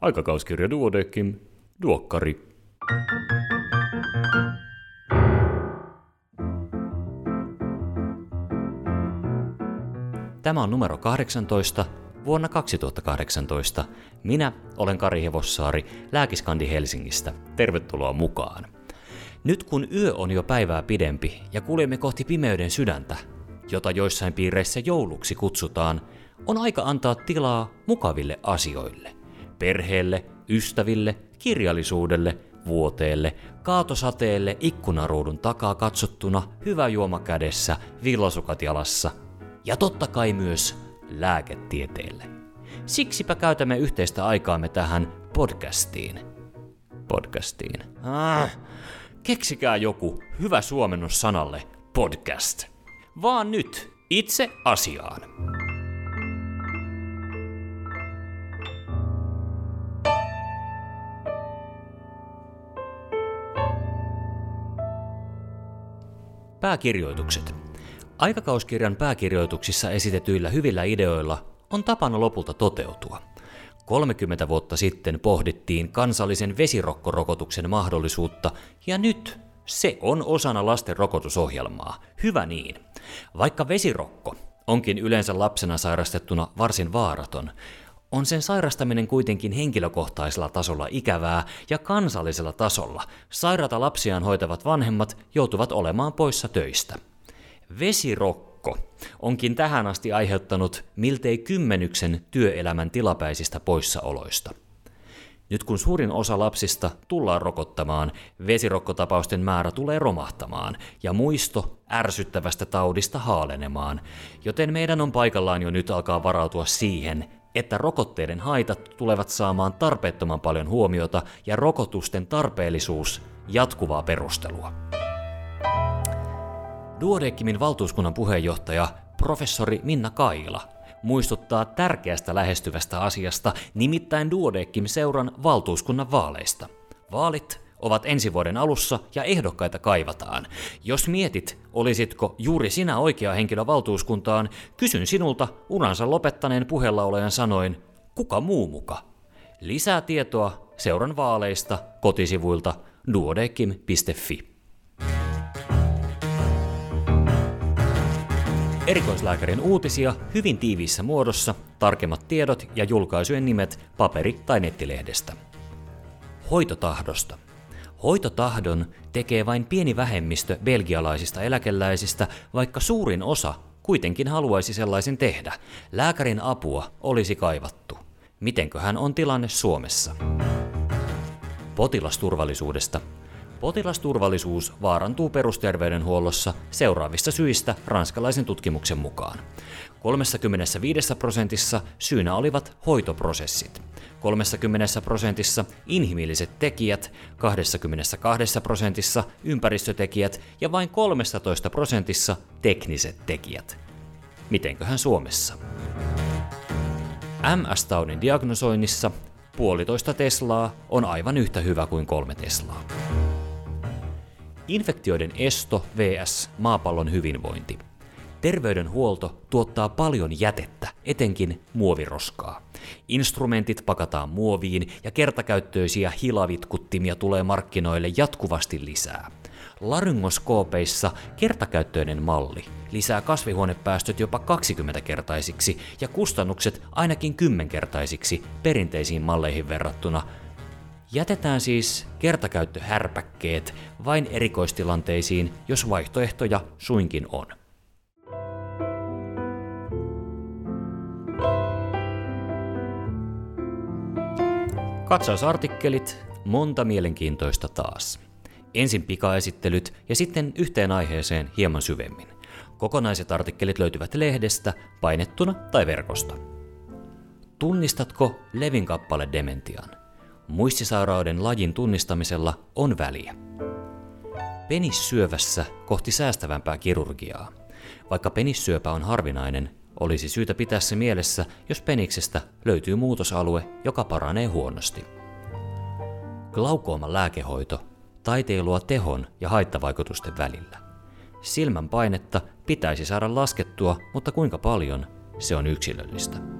Aikakauskirja Duodekim, Duokkari. Tämä on numero 18 vuonna 2018. Minä olen Kari Hevossaari, Lääkiskandi Helsingistä. Tervetuloa mukaan. Nyt kun yö on jo päivää pidempi ja kuljemme kohti pimeyden sydäntä, jota joissain piireissä jouluksi kutsutaan, on aika antaa tilaa mukaville asioille. Perheelle, ystäville, kirjallisuudelle, vuoteelle, kaatosateelle, ikkunaruudun takaa katsottuna, hyvä juoma kädessä, villasukat jalassa ja totta kai myös lääketieteelle. Siksipä käytämme yhteistä aikaamme tähän podcastiin. Podcastiin. Ah, keksikää joku hyvä suomennos sanalle podcast. Vaan nyt itse asiaan. Pääkirjoitukset. Aikakauskirjan pääkirjoituksissa esitetyillä hyvillä ideoilla on tapana lopulta toteutua. 30 vuotta sitten pohdittiin kansallisen vesirokkorokotuksen mahdollisuutta, ja nyt se on osana lasten rokotusohjelmaa. Hyvä niin. Vaikka vesirokko onkin yleensä lapsena sairastettuna varsin vaaraton, on sen sairastaminen kuitenkin henkilökohtaisella tasolla ikävää ja kansallisella tasolla sairaata lapsiaan hoitavat vanhemmat joutuvat olemaan poissa töistä. Vesirokko onkin tähän asti aiheuttanut miltei kymmenyksen työelämän tilapäisistä poissaoloista. Nyt kun suurin osa lapsista tullaan rokottamaan, vesirokkotapausten määrä tulee romahtamaan ja muisto ärsyttävästä taudista haalenemaan, joten meidän on paikallaan jo nyt alkaa varautua siihen, että rokotteiden haitat tulevat saamaan tarpeettoman paljon huomiota ja rokotusten tarpeellisuus jatkuvaa perustelua. Duodeckimin valtuuskunnan puheenjohtaja professori Minna Kaila muistuttaa tärkeästä lähestyvästä asiasta, nimittäin Duodeckim seuran valtuuskunnan vaaleista. Vaalit ovat ensi vuoden alussa ja ehdokkaita kaivataan. Jos mietit, olisitko juuri sinä oikea henkilö valtuuskuntaan, kysyn sinulta uransa lopettaneen puheella sanoin, kuka muu muka? Lisää tietoa seuran vaaleista kotisivuilta duodekim.fi. Erikoislääkärin uutisia hyvin tiiviissä muodossa, tarkemmat tiedot ja julkaisujen nimet paperi- tai nettilehdestä. Hoitotahdosta. Hoitotahdon tekee vain pieni vähemmistö belgialaisista eläkeläisistä, vaikka suurin osa kuitenkin haluaisi sellaisen tehdä. Lääkärin apua olisi kaivattu. Mitenköhän on tilanne Suomessa? Potilasturvallisuudesta. Potilasturvallisuus vaarantuu perusterveydenhuollossa seuraavista syistä ranskalaisen tutkimuksen mukaan. 35 prosentissa syynä olivat hoitoprosessit, 30 prosentissa inhimilliset tekijät, 22 prosentissa ympäristötekijät ja vain 13 prosentissa tekniset tekijät. Mitenköhän Suomessa? MS-taudin diagnosoinnissa puolitoista Teslaa on aivan yhtä hyvä kuin kolme Teslaa. Infektioiden esto vs. maapallon hyvinvointi. Terveydenhuolto tuottaa paljon jätettä, etenkin muoviroskaa. Instrumentit pakataan muoviin ja kertakäyttöisiä hilavitkuttimia tulee markkinoille jatkuvasti lisää. Laryngoskoopeissa kertakäyttöinen malli lisää kasvihuonepäästöt jopa 20-kertaisiksi ja kustannukset ainakin 10-kertaisiksi perinteisiin malleihin verrattuna – Jätetään siis kertakäyttöhärpäkkeet vain erikoistilanteisiin, jos vaihtoehtoja suinkin on. Katsausartikkelit, monta mielenkiintoista taas. Ensin pikaesittelyt ja sitten yhteen aiheeseen hieman syvemmin. Kokonaiset artikkelit löytyvät lehdestä, painettuna tai verkosta. Tunnistatko Levin kappale Dementian? Muistisairauden lajin tunnistamisella on väliä. Penissyövässä kohti säästävämpää kirurgiaa. Vaikka penissyöpä on harvinainen, olisi syytä pitää se mielessä, jos peniksestä löytyy muutosalue, joka paranee huonosti. Glaukooman lääkehoito, taiteilua tehon ja haittavaikutusten välillä. Silmän painetta pitäisi saada laskettua, mutta kuinka paljon, se on yksilöllistä.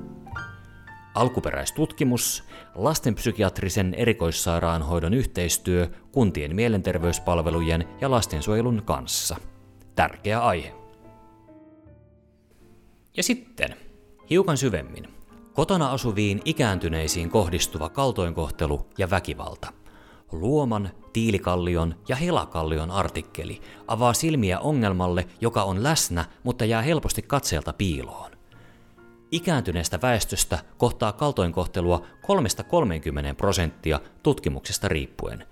Alkuperäistutkimus, lastenpsykiatrisen erikoissairaanhoidon yhteistyö kuntien mielenterveyspalvelujen ja lastensuojelun kanssa. Tärkeä aihe. Ja sitten, hiukan syvemmin, kotona asuviin ikääntyneisiin kohdistuva kaltoinkohtelu ja väkivalta. Luoman, Tiilikallion ja Helakallion artikkeli avaa silmiä ongelmalle, joka on läsnä, mutta jää helposti katseelta piiloon. Ikääntyneestä väestöstä kohtaa kaltoinkohtelua 3-30 prosenttia tutkimuksesta riippuen.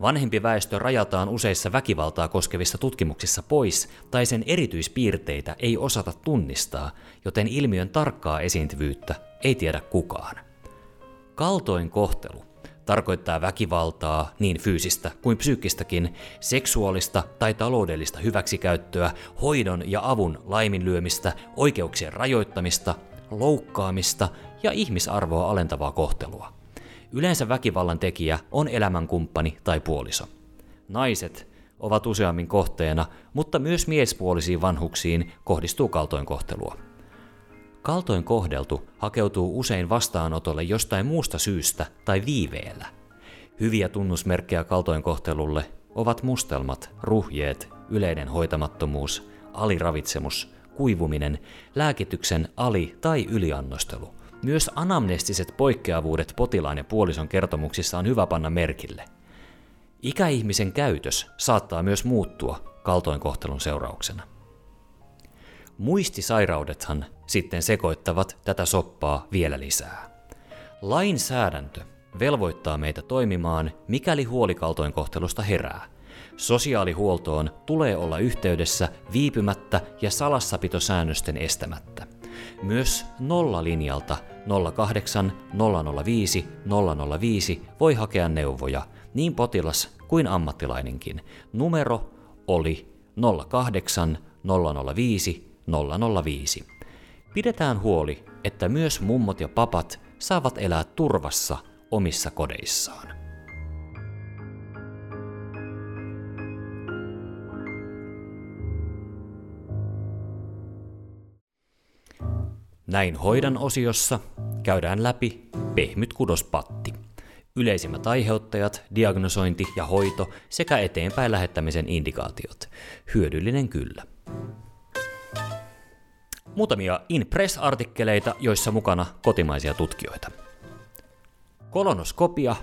Vanhempi väestö rajataan useissa väkivaltaa koskevissa tutkimuksissa pois tai sen erityispiirteitä ei osata tunnistaa, joten ilmiön tarkkaa esiintyvyyttä ei tiedä kukaan. Kaltoinkohtelu tarkoittaa väkivaltaa, niin fyysistä kuin psyykkistäkin, seksuaalista tai taloudellista hyväksikäyttöä, hoidon ja avun laiminlyömistä, oikeuksien rajoittamista, loukkaamista ja ihmisarvoa alentavaa kohtelua. Yleensä väkivallan tekijä on elämänkumppani tai puoliso. Naiset ovat useammin kohteena, mutta myös miespuolisiin vanhuksiin kohdistuu kaltoinkohtelua. Kaltoin kohdeltu hakeutuu usein vastaanotolle jostain muusta syystä tai viiveellä. Hyviä tunnusmerkkejä kaltoinkohtelulle ovat mustelmat, ruhjeet, yleinen hoitamattomuus, aliravitsemus, kuivuminen, lääkityksen ali- tai yliannostelu. Myös anamnestiset poikkeavuudet potilaan ja puolison kertomuksissa on hyvä panna merkille. Ikäihmisen käytös saattaa myös muuttua kaltoinkohtelun seurauksena. Muistisairaudethan sitten sekoittavat tätä soppaa vielä lisää. Lainsäädäntö velvoittaa meitä toimimaan, mikäli huolikaltoinkohtelusta herää. Sosiaalihuoltoon tulee olla yhteydessä viipymättä ja salassapitosäännösten estämättä. Myös nollalinjalta 08 005 005 voi hakea neuvoja, niin potilas kuin ammattilainenkin. Numero oli 08 005 005. Pidetään huoli, että myös mummot ja papat saavat elää turvassa omissa kodeissaan. Näin hoidan osiossa käydään läpi pehmyt kudospatti. Yleisimmät aiheuttajat, diagnosointi ja hoito sekä eteenpäin lähettämisen indikaatiot. Hyödyllinen kyllä. Muutamia InPress-artikkeleita, joissa mukana kotimaisia tutkijoita. Kolonoskopia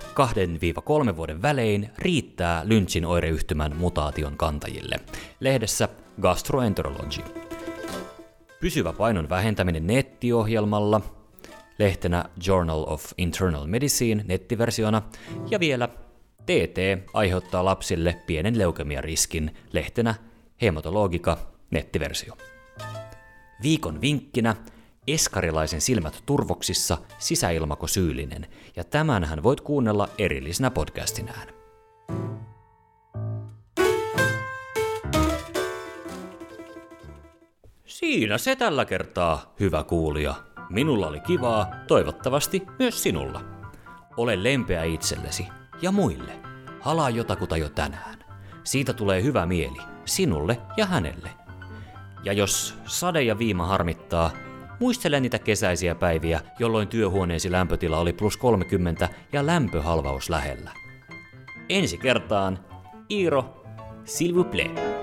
2-3 vuoden välein riittää Lynchin oireyhtymän mutaation kantajille. Lehdessä Gastroenterology. Pysyvä painon vähentäminen nettiohjelmalla, lehtenä Journal of Internal Medicine nettiversiona, ja vielä TT aiheuttaa lapsille pienen leukemiariskin, lehtenä Hematologica nettiversio. Viikon vinkkinä Eskarilaisen silmät turvoksissa, sisäilmako syyllinen, ja tämänhän voit kuunnella erillisenä podcastinään. Siinä se tällä kertaa, hyvä kuulija. Minulla oli kivaa, toivottavasti myös sinulla. Ole lempeä itsellesi ja muille. Halaa jotakuta jo tänään. Siitä tulee hyvä mieli, sinulle ja hänelle – ja jos sade ja viima harmittaa, muistele niitä kesäisiä päiviä, jolloin työhuoneesi lämpötila oli plus 30 ja lämpöhalvaus lähellä. Ensi kertaan, Iiro, s'il vous plaît.